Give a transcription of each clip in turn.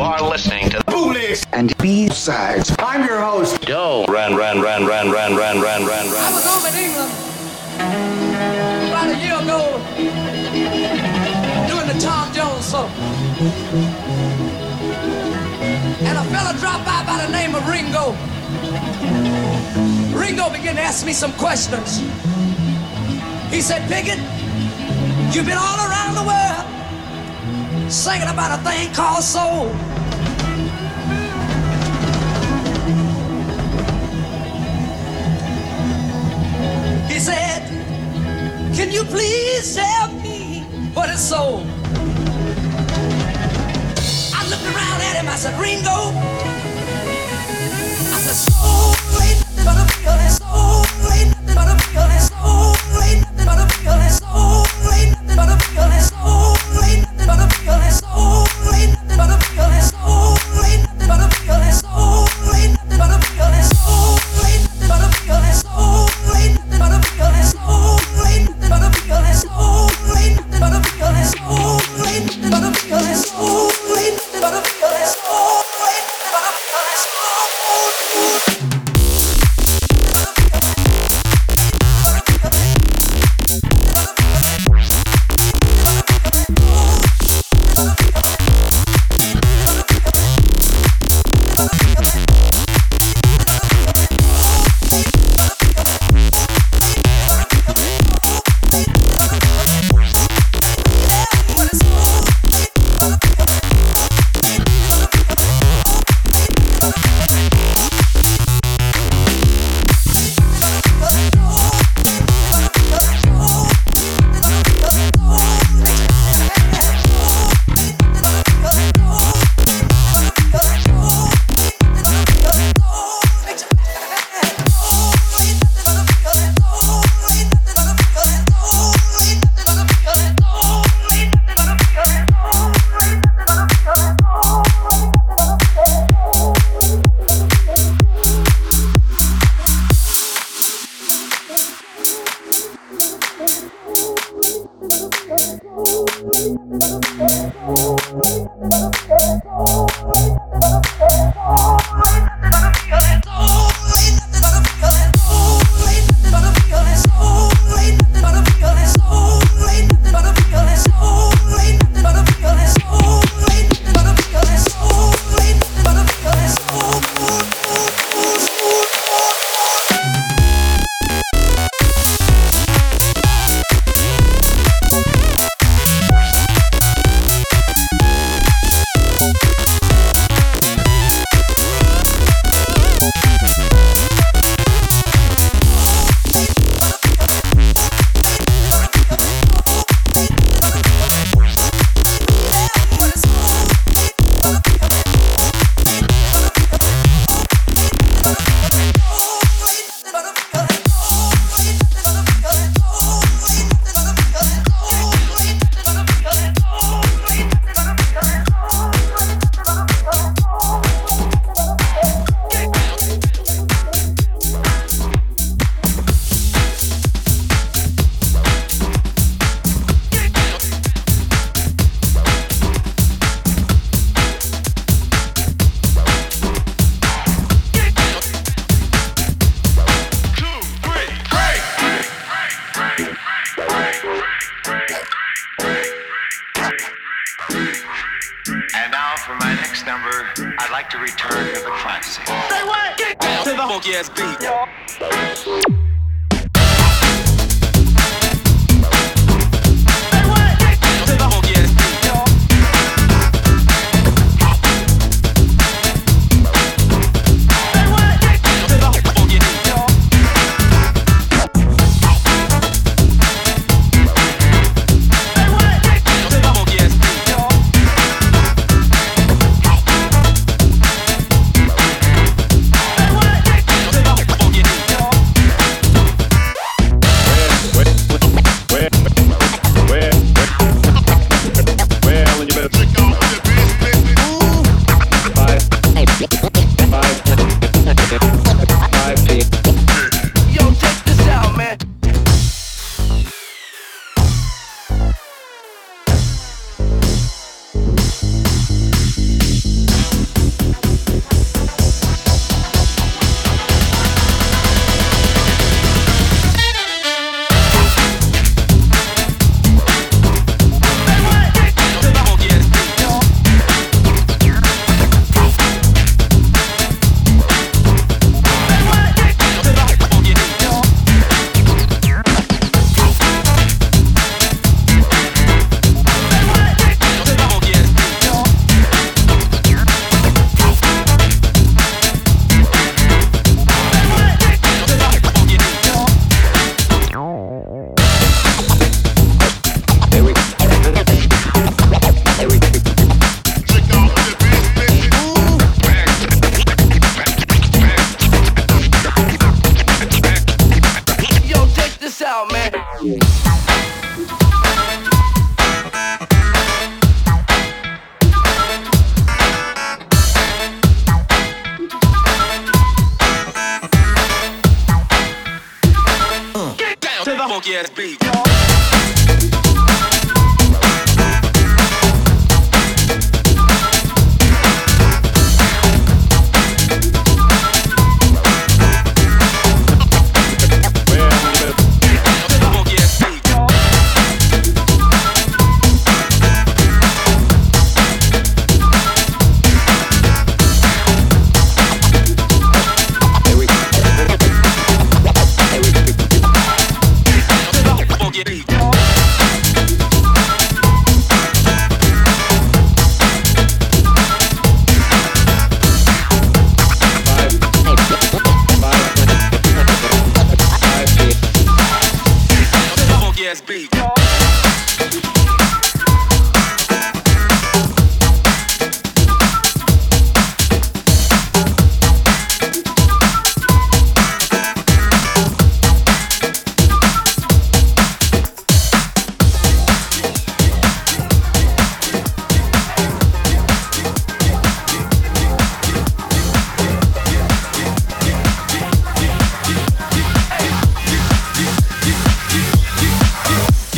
are listening to Bootlegs and B-sides. I'm your host. Doe. Ran, ran, ran, ran, ran, ran, ran, ran, I was over in England about a year ago doing the Tom Jones show. And a fella dropped by by the name of Ringo. Ringo began to ask me some questions. He said, Pickett, you've been all around the world singing about a thing called soul. He said, Can you please tell me what is soul? I looked around at him, I said, Ringo. I said, Soul ain't nothing but a feeling. Soul ain't nothing but a feeling. Soul ain't nothing but a feeling. Soul ain't nothing but a feeling.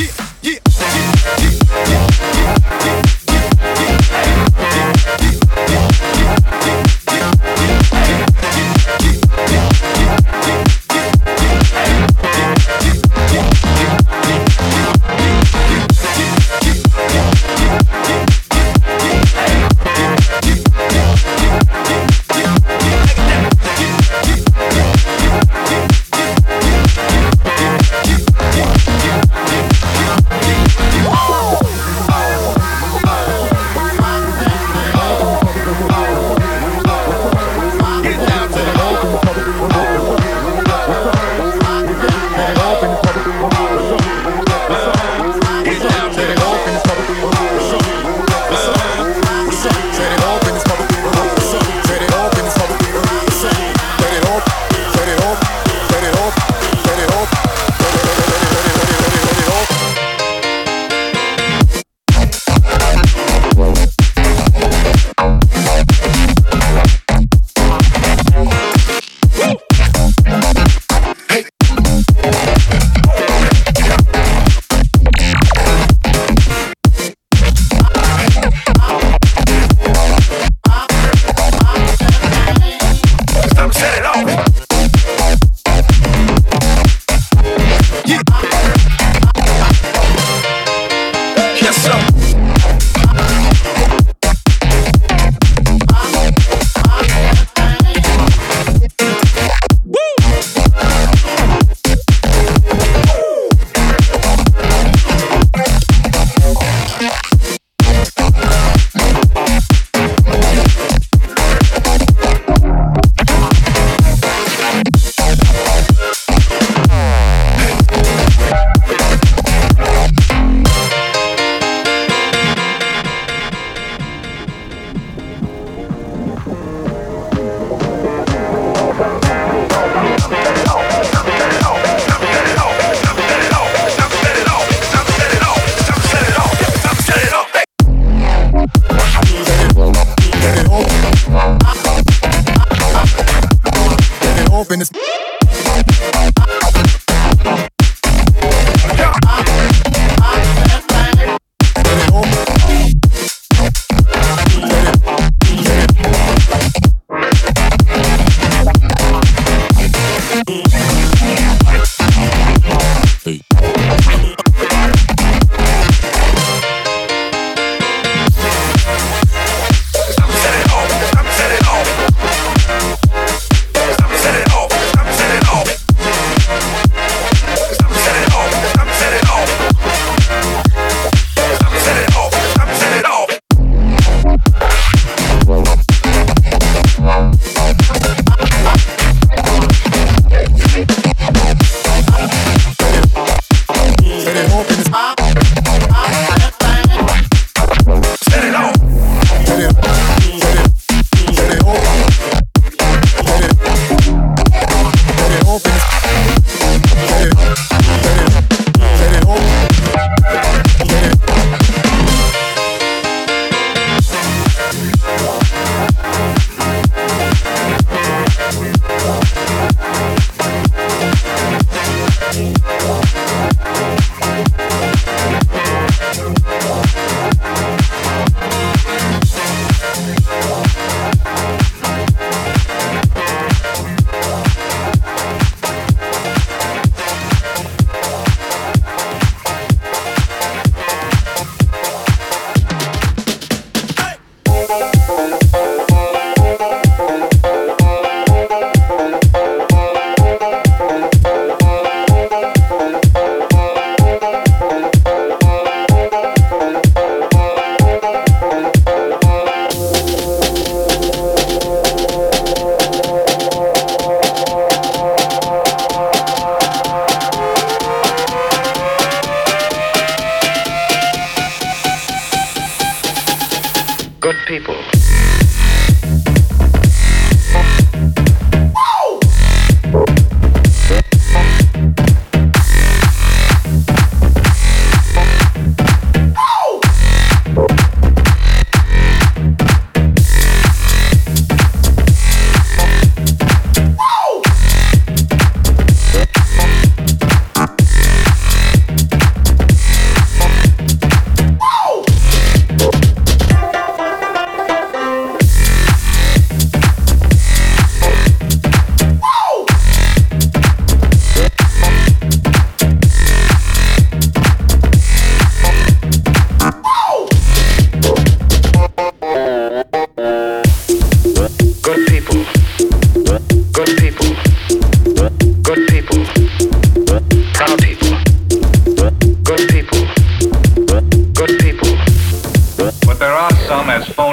Yeah.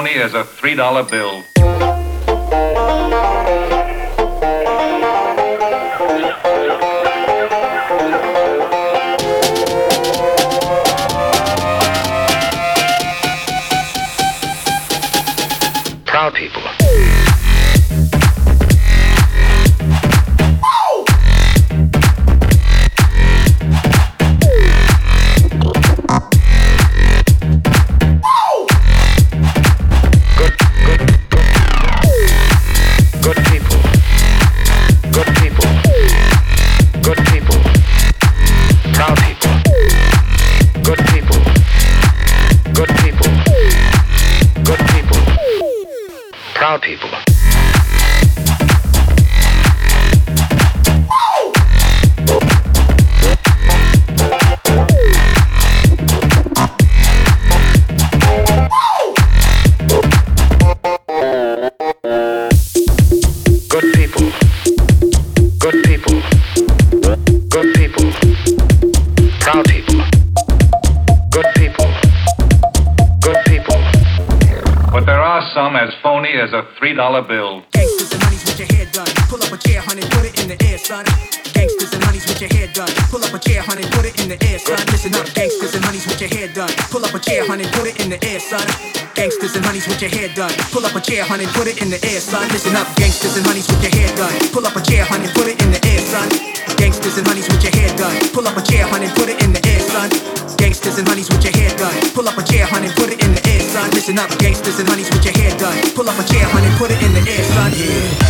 money as a $3 bill. As a $3 bill. Gangsters and honeys with your hair done. Pull up a chair, honey, put it in the air, son. Gangsters and honeys with your hair done. Pull up a chair, honey, put it in the air, son. Listen up, gangsters and honeys with your hair done. Pull up a chair, honey, put it in the air, son. Gangsters and honeys with your hair done. Pull up a chair, honey, put it in the air, son. Listen up, gangsters and honeys with your hair done. Pull up a chair, honey, put it in the air, son. Gangsters and honeys with your hair done. Pull up a chair, honey, put it in the air, son. Gangsters and honeys with your hair done. Pull up a chair, honey, put it in son. Listen up, gangsters and honeys with your hair done. Pull up a chair, honey, put it in the air, son. Yeah.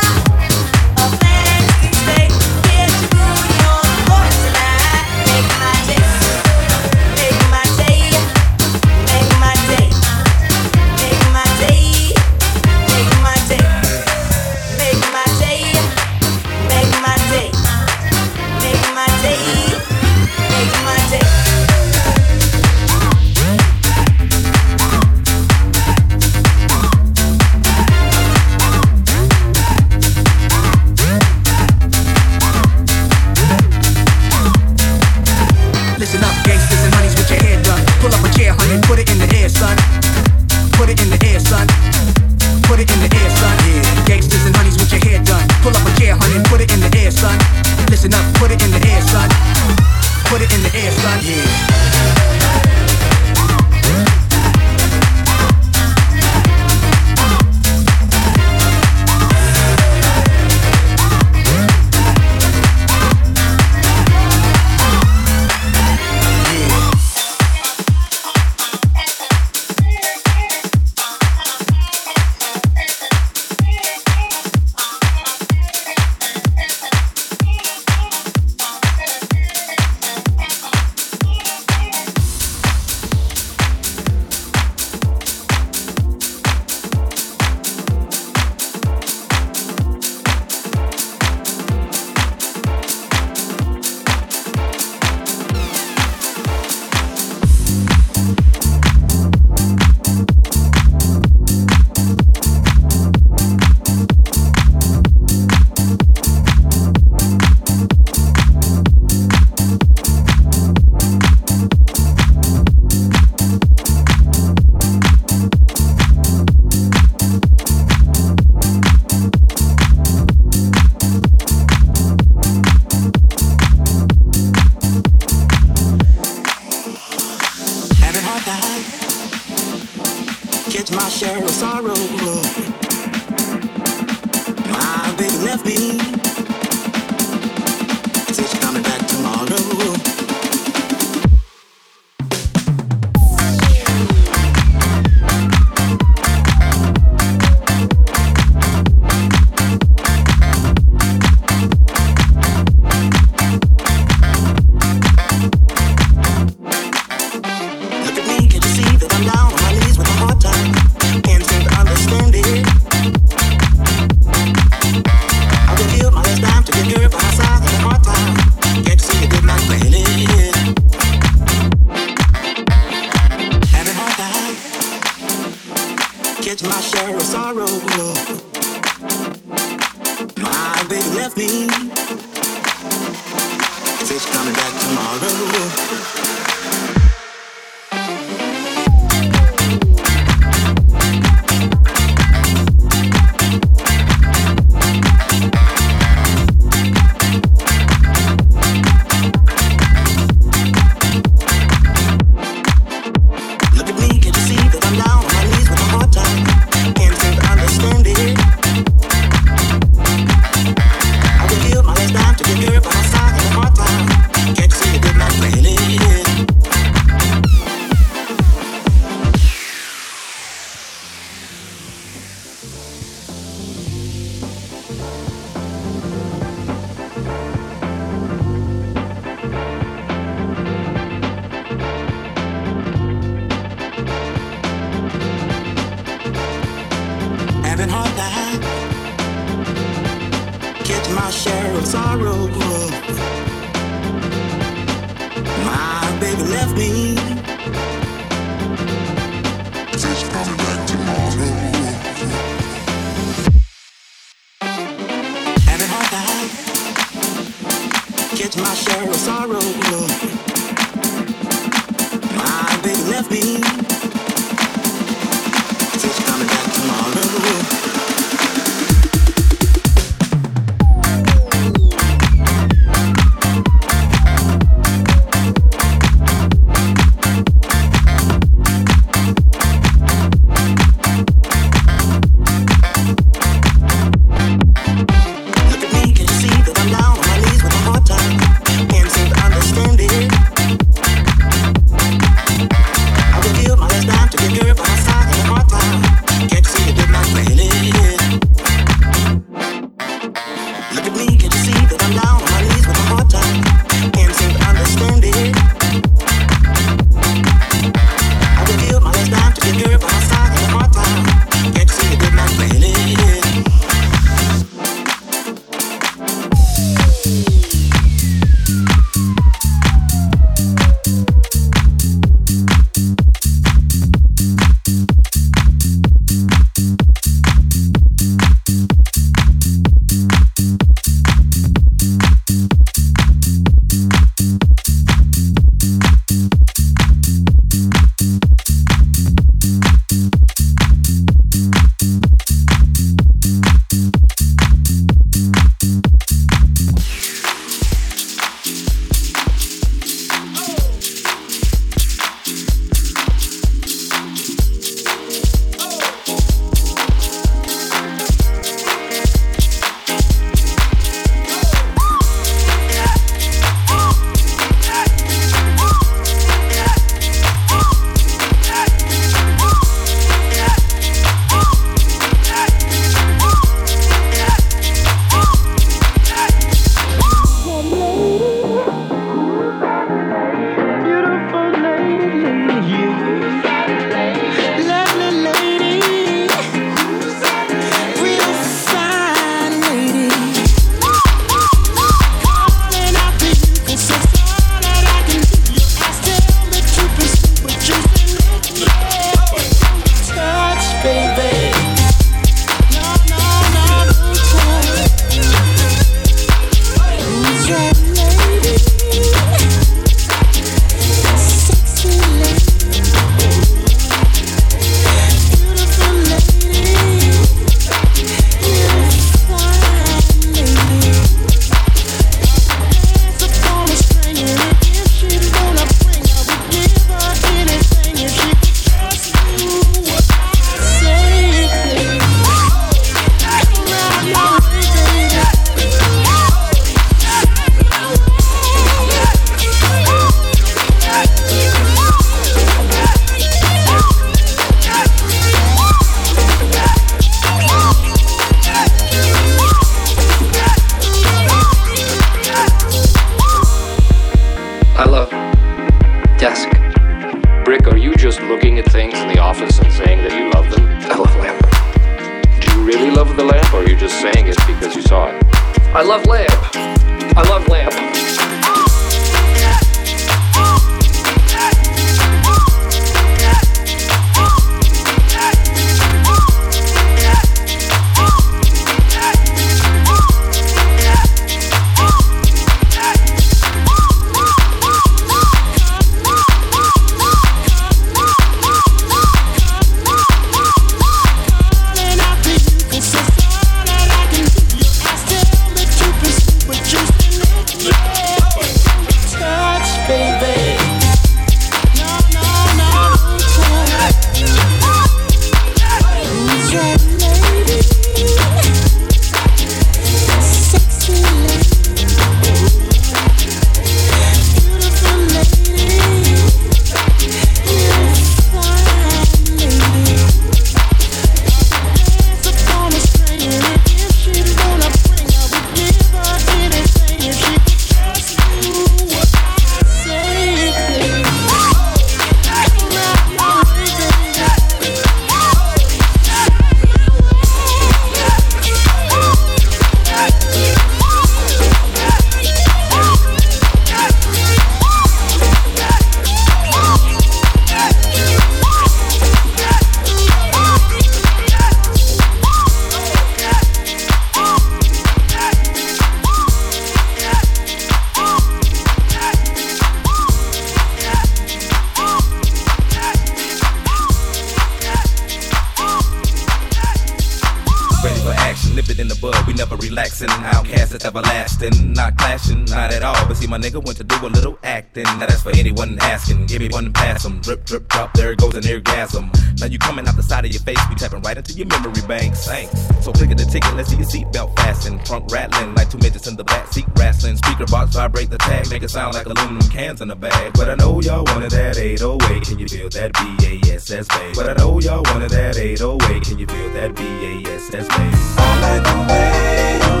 My nigga went to do a little acting. Now that's for anyone asking. Give me one pass 'em. Drip, drip, drop, there it goes an orgasm. Now you coming out the side of your face, we tapping right into your memory bank. Thanks. So click at the ticket, let's see your seatbelt fasten. Trunk rattling like two midgets in the back seat wrestling. Speaker box vibrate the tag, make it sound like aluminum cans in a bag. But I know y'all wanted that 808. Can you feel that BASS bass? But I know y'all wanted that 808. Can you feel that BASS bass? I like the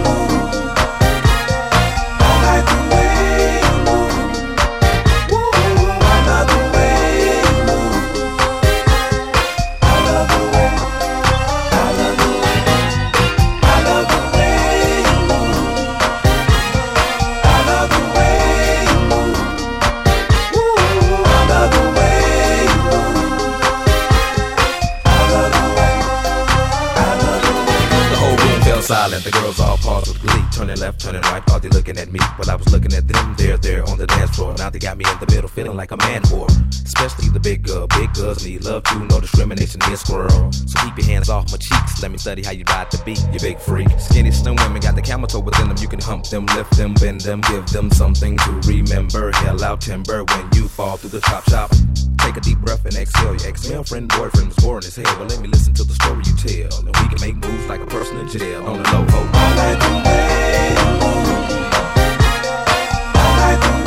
silent. The girls Turning left, turning right, thought they looking at me. While I was looking at them, they're there on the dance floor. Now they got me in the middle, feeling like a man whore. Especially the big girl. Big girls need love too, no discrimination in squirrel. So keep your hands off my cheeks. Let me study how you ride the beat, you big freak. Skinny slim women got the camel toe within them. You can hump them, lift them, bend them, give them something to remember. Hell out timber when you fall through the chop shop. Take a deep breath and exhale. Your ex-male friend, boyfriend was boring as hell. But let me listen to the story you tell. And we can make moves like a person in jail. On the low. All. Be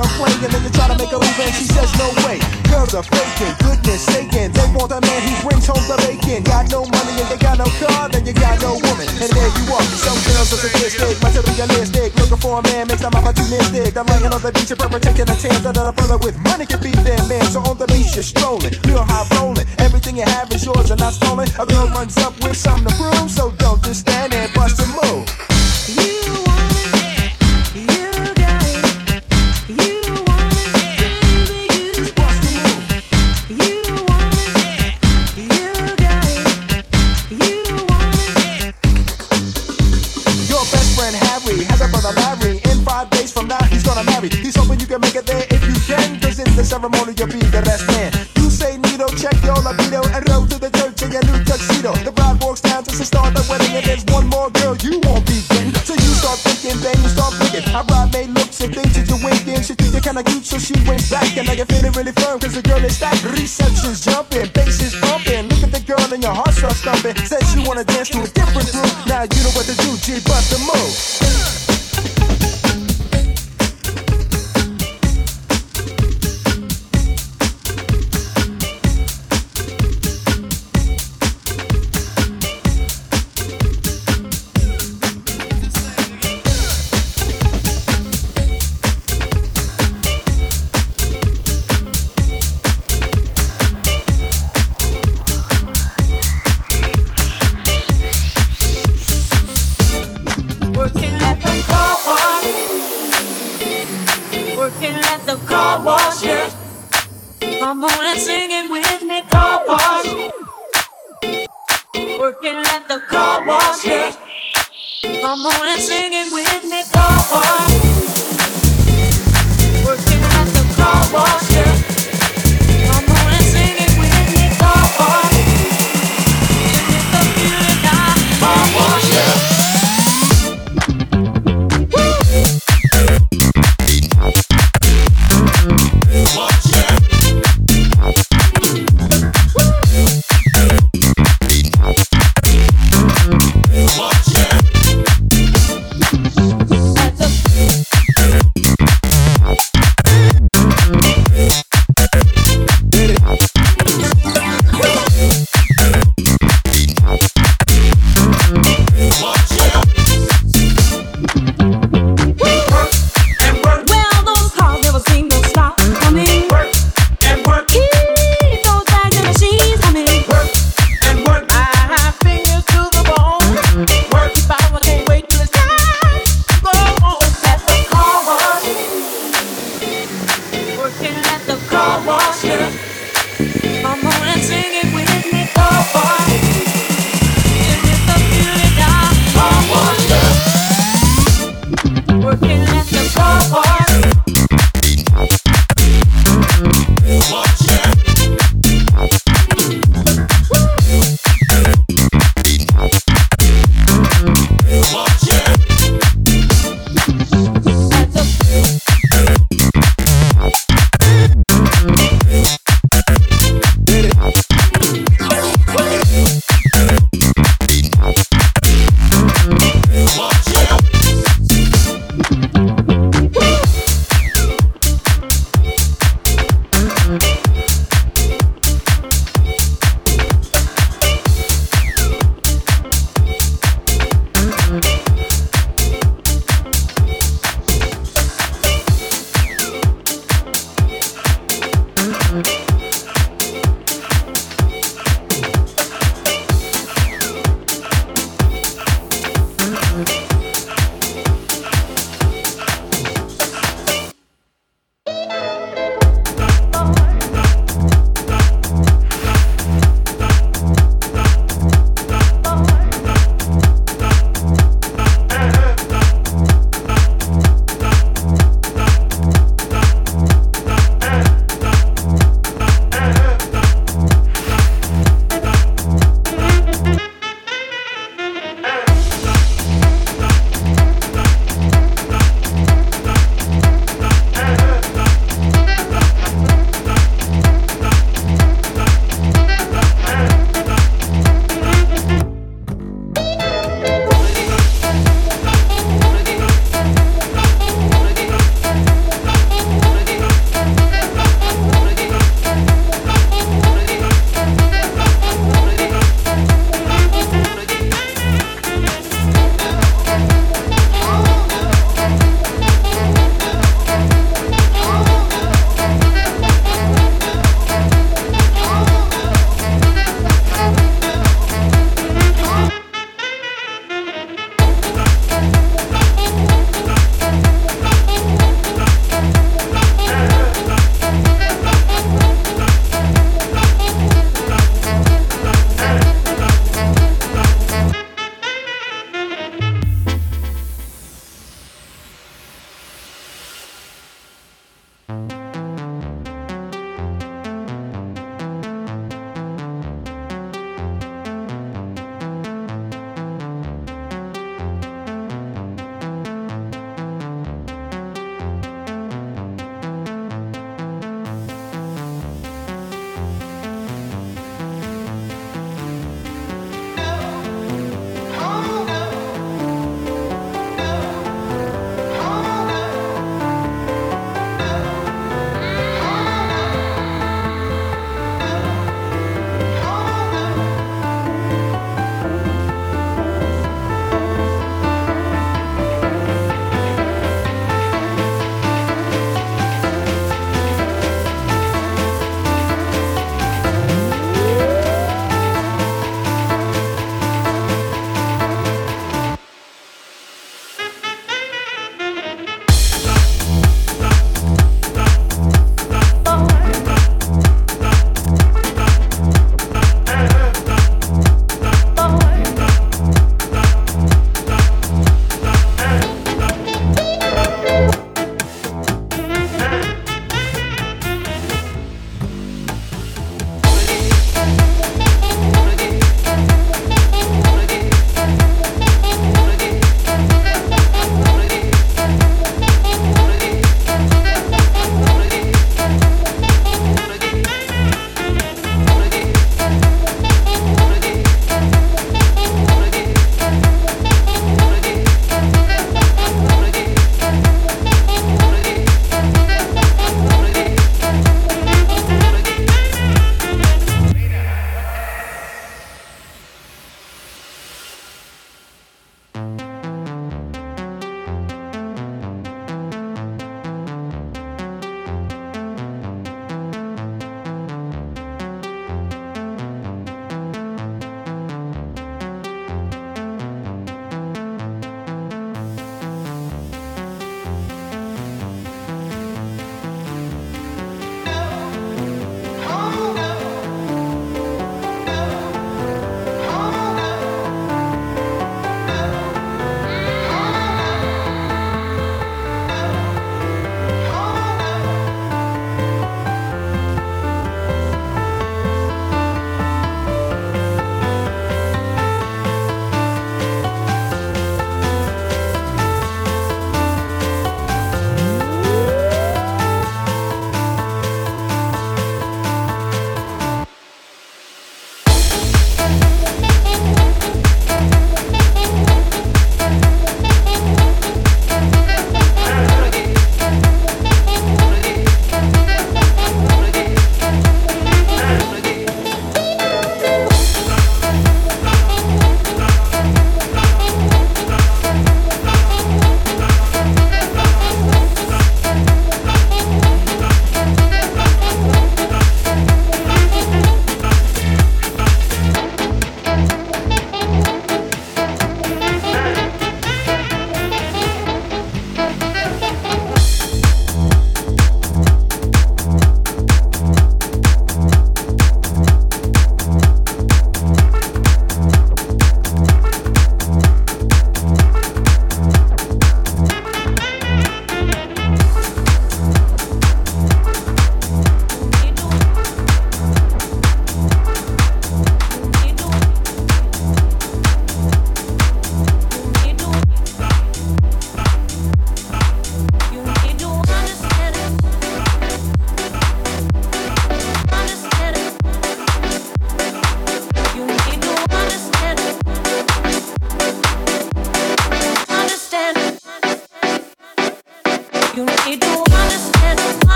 to playing. And you try to make a move and she says no way. Girls are faking, goodness saking. They want a man who brings home the bacon. Got no money and they got no car, then you got no woman. And there you are. Some girls are sadistic, materialistic. Looking for a man makes them opportunistic. I'm laying on the beach and taking a chance that a brother with money can be their man. So on the beach you're strolling, real high rolling. Everything you have is yours and not stolen. A girl runs up with something to prove, so don't just stand there, bust a move. Can make it there if you can. Cause in the ceremony, you'll be the best man. You say Nito, check your libido, and roll to the church in your new tuxedo. The bride walks down just to start the wedding, and there's one more girl you won't be getting. So you start thinking, then you start thinking. Our bridemaid looks and thinks that you're winking. She thinks you're kinda cute, so she went back. And now you're feeling really firm, cause the girl is stacked. Reception's jumping, bass is pumping. Look at the girl, and your heart starts thumping. Says you wanna dance to a different group. Now you know what to do, G, bust the move. Working at the car wash. Come on and sing it with me, car wash. Working at the car wash,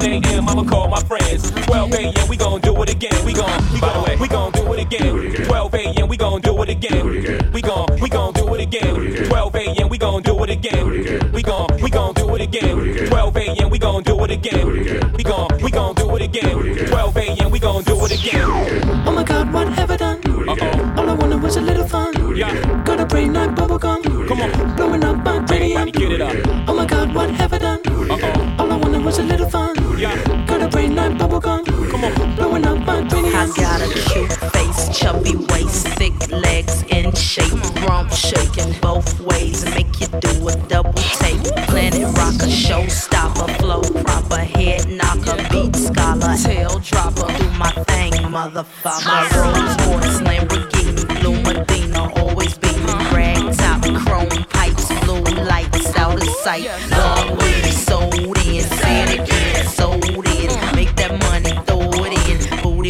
7 a.m. I'ma call my friends. 12 a.m. we gon' do it again. We gon' by the way we gon' do it again. 12 a.m. we gon' do it again. We gon' we gon' do it again. 12 a.m. we gon' do it again. We gon' we gon' do it again. 12 a.m. we gon' do it again. We gon' we gon' do it again. 12 a.m. we gon' do it again. Oh my god, what have I done? Uh-oh. All I wanted was a little fun. Yeah. Got a brain like bubble gum. Come on. Blowing up my cranium. Get it up. Oh my god, what have I done? Uh-oh. All I wanted was a little fun. Yeah. Got a brain like bubble gum. Come on. Blowing up my cranium. I got a cute face, chubby waist, thick legs in shape, rump shaking both ways, make you do a double take. Planet rocker, showstopper, flow proper, head knocker, beat scholar, tail dropper, do my thing, motherfucker. My Rolls Royce, Lamborghini, blue Medina, always beaming, rag top, chrome pipes, blue lights out of sight.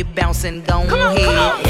Bouncing, go ahead.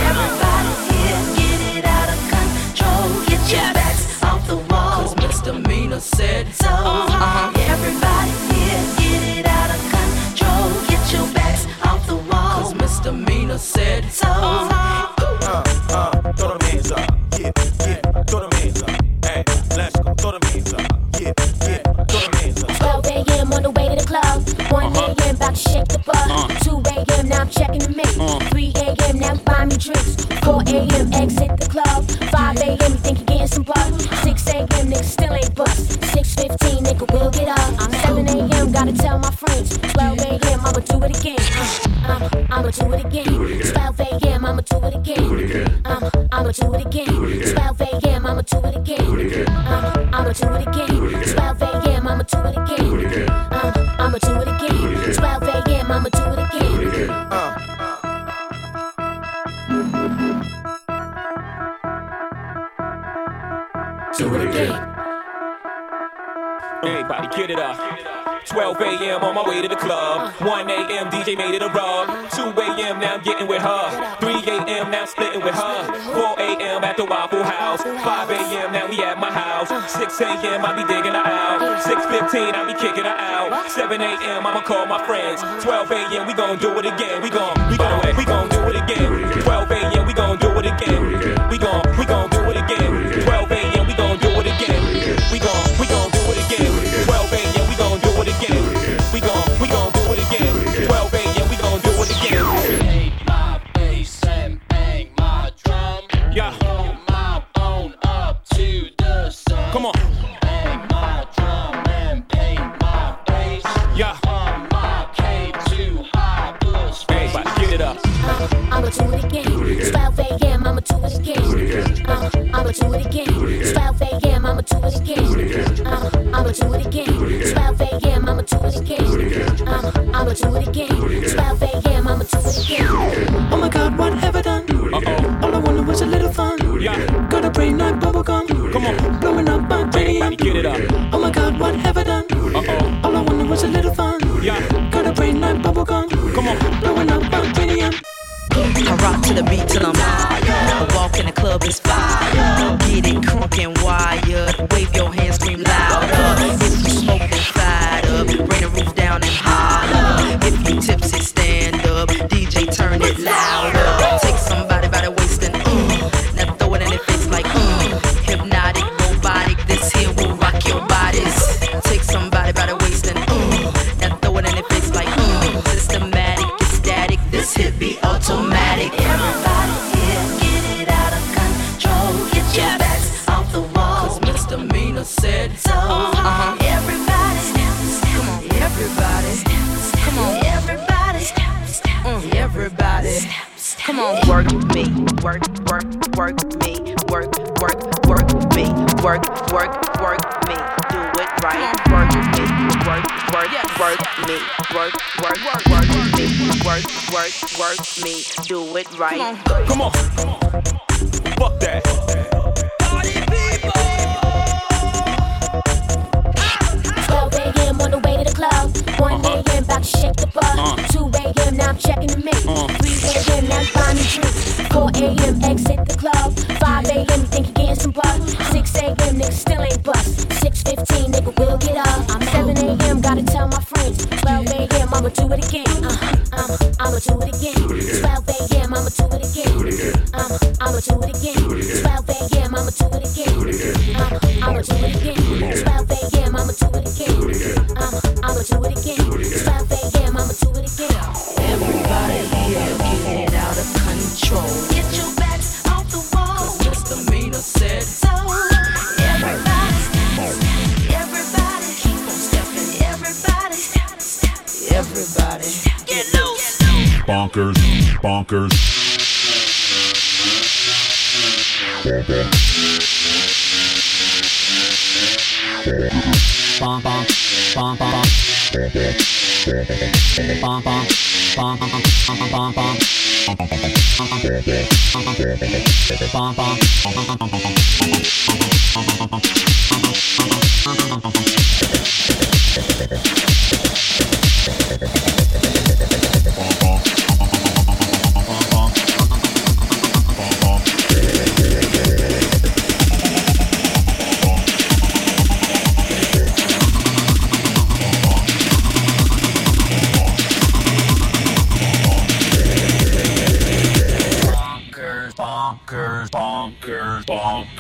I'ma do it again. 12 a.m. I'ma do it again. Uh, I'ma do it again. 12 a.m. I'ma do it again. Uh, I'ma do it again. 12 a.m. I'ma do it again. Do it again. Everybody get it up. 12 a.m. on my way to the club. 1 a.m. DJ made it a rub. 2 a.m. now I'm getting with her. 3 a.m. at the Waffle House. 5 a.m. now we at my house. 6 a.m. I be digging her out. 6:15 I be kicking her out. 7 a.m. I'ma call my friends. 12 a.m. we gon' do it again. We gon' we gon' we gon' do it again. 12 a.m. I'ma do it again. Uh, I'ma do it again. 12 a.m. I'ma do it again. Uh, I'ma do it again. 12 a.m. I'ma do it again. Oh my god, what have I done? Uh-oh. All I wanted was a little fun. Yeah. Got a brain like bubble gum. Come on. Blowing up my Everybody cranium. get it up. Oh my god, what have I done? Uh-oh. All I wanted was a little fun. Yeah. Got a brain like bubble gum. Come on. Blowing up my cranium. I rock to the beat till I'm I walk right. Come on. Bonkers. Bonk, bonk,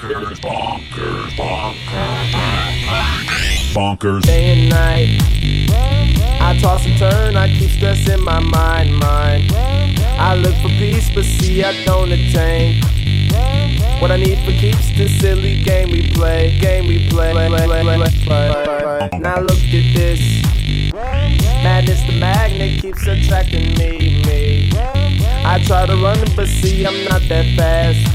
bonkers, bonkers, bonkers. Bonkers. Day and night. I toss and turn, I keep stress in my mind, mind. I look for peace, but see I don't attain. What I need for keeps this silly game we play, game we play. play, play, play, play, play. Now look at this. Madness, the magnet keeps attracting me, me. I try to run, but see I'm not that fast.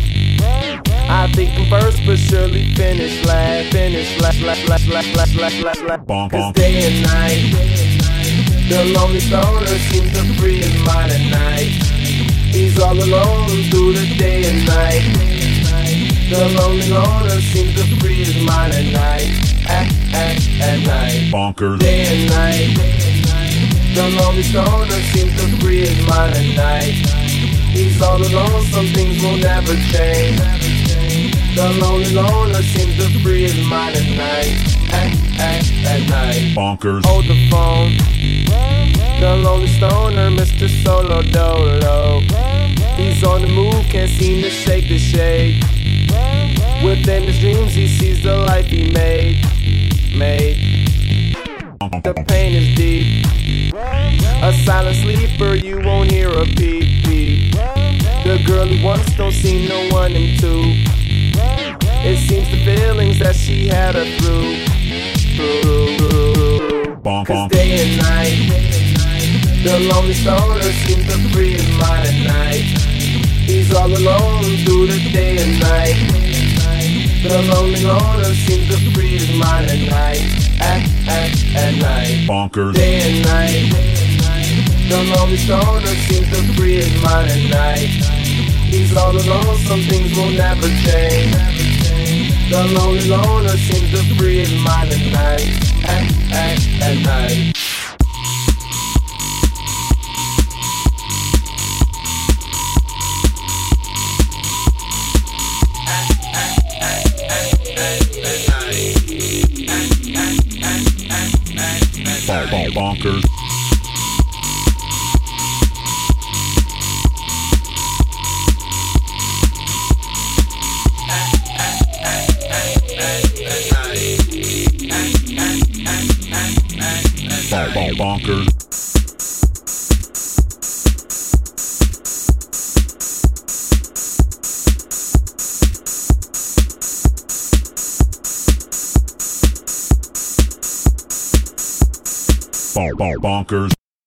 I think I'm first, but surely finish last, finish last, last, last, last, last, last, last, last. Cause day and night, the lonely stoner seems to free his mind at night. He's all alone through the day and night. The lonely loner seems to free his mind at night, at, at, at night. Bonkers. Day and night. The lonely stoner seems to free his mind at night. He's all alone, some things will never change. The lonely loner seems to free his mind at night. At, at, at night. Bonkers. Hold the phone. The lonely stoner, Mr. Solo Dolo. He's on the move, can't seem to shake the shade. Within his dreams, he sees the life he made. Made. The pain is deep. A silent sleeper, you won't hear a peep peep. The girl he wants don't see no one in two. It seems the feelings that she had her through. through. Cause day and night, the lonely stoner seems to free his mind at night. He's all alone through the day and night. The lonely loner seems to free his mind at night. At, at, at night. Bonkers. Day and night. The lonely stoner seems to free his mind at night. He's all alone, some things will never change. The lonely loner seems to free his mind at night. At, at, at night. Bon- bon- Bonkers. Bonkers. Bon- bon- Bonkers.